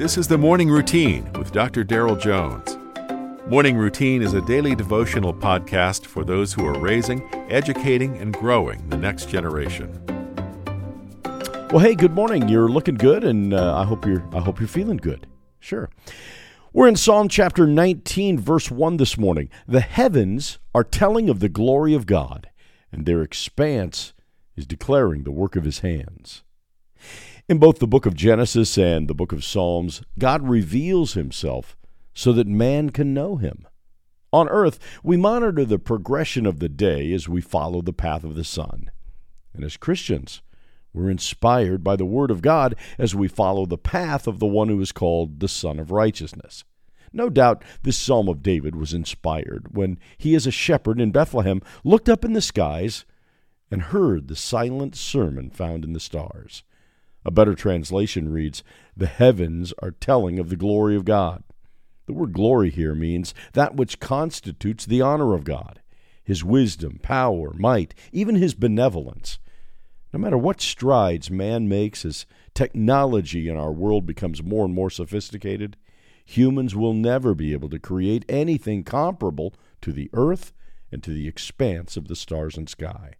This is the Morning Routine with Dr. Darrell Jones. Morning Routine is a daily devotional podcast for those who are raising, educating, and growing the next generation. Well, hey, good morning. You're looking good, and uh, I hope you're I hope you're feeling good. Sure. We're in Psalm chapter 19, verse 1 this morning. The heavens are telling of the glory of God, and their expanse is declaring the work of his hands. In both the book of Genesis and the book of Psalms, God reveals himself so that man can know him. On earth, we monitor the progression of the day as we follow the path of the sun. And as Christians, we're inspired by the Word of God as we follow the path of the one who is called the Son of Righteousness. No doubt this Psalm of David was inspired when he, as a shepherd in Bethlehem, looked up in the skies and heard the silent sermon found in the stars. A better translation reads, The heavens are telling of the glory of God. The word glory here means that which constitutes the honor of God, his wisdom, power, might, even his benevolence. No matter what strides man makes as technology in our world becomes more and more sophisticated, humans will never be able to create anything comparable to the earth and to the expanse of the stars and sky.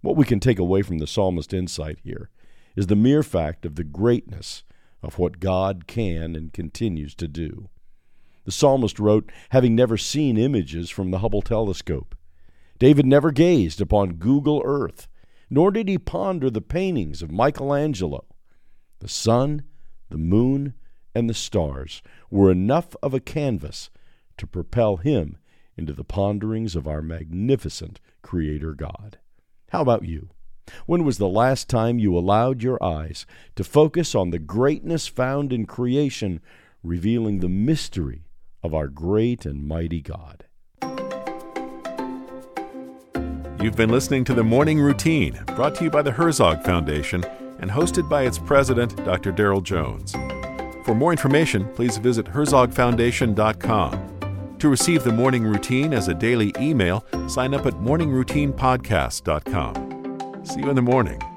What we can take away from the psalmist's insight here is the mere fact of the greatness of what God can and continues to do. The psalmist wrote, having never seen images from the Hubble telescope. David never gazed upon Google Earth, nor did he ponder the paintings of Michelangelo. The sun, the moon, and the stars were enough of a canvas to propel him into the ponderings of our magnificent Creator God. How about you? When was the last time you allowed your eyes to focus on the greatness found in creation, revealing the mystery of our great and mighty God? You've been listening to the Morning Routine, brought to you by the Herzog Foundation and hosted by its president, Dr. Darrell Jones. For more information, please visit herzogfoundation.com. To receive the morning routine as a daily email, sign up at morningroutinepodcast.com. See you in the morning.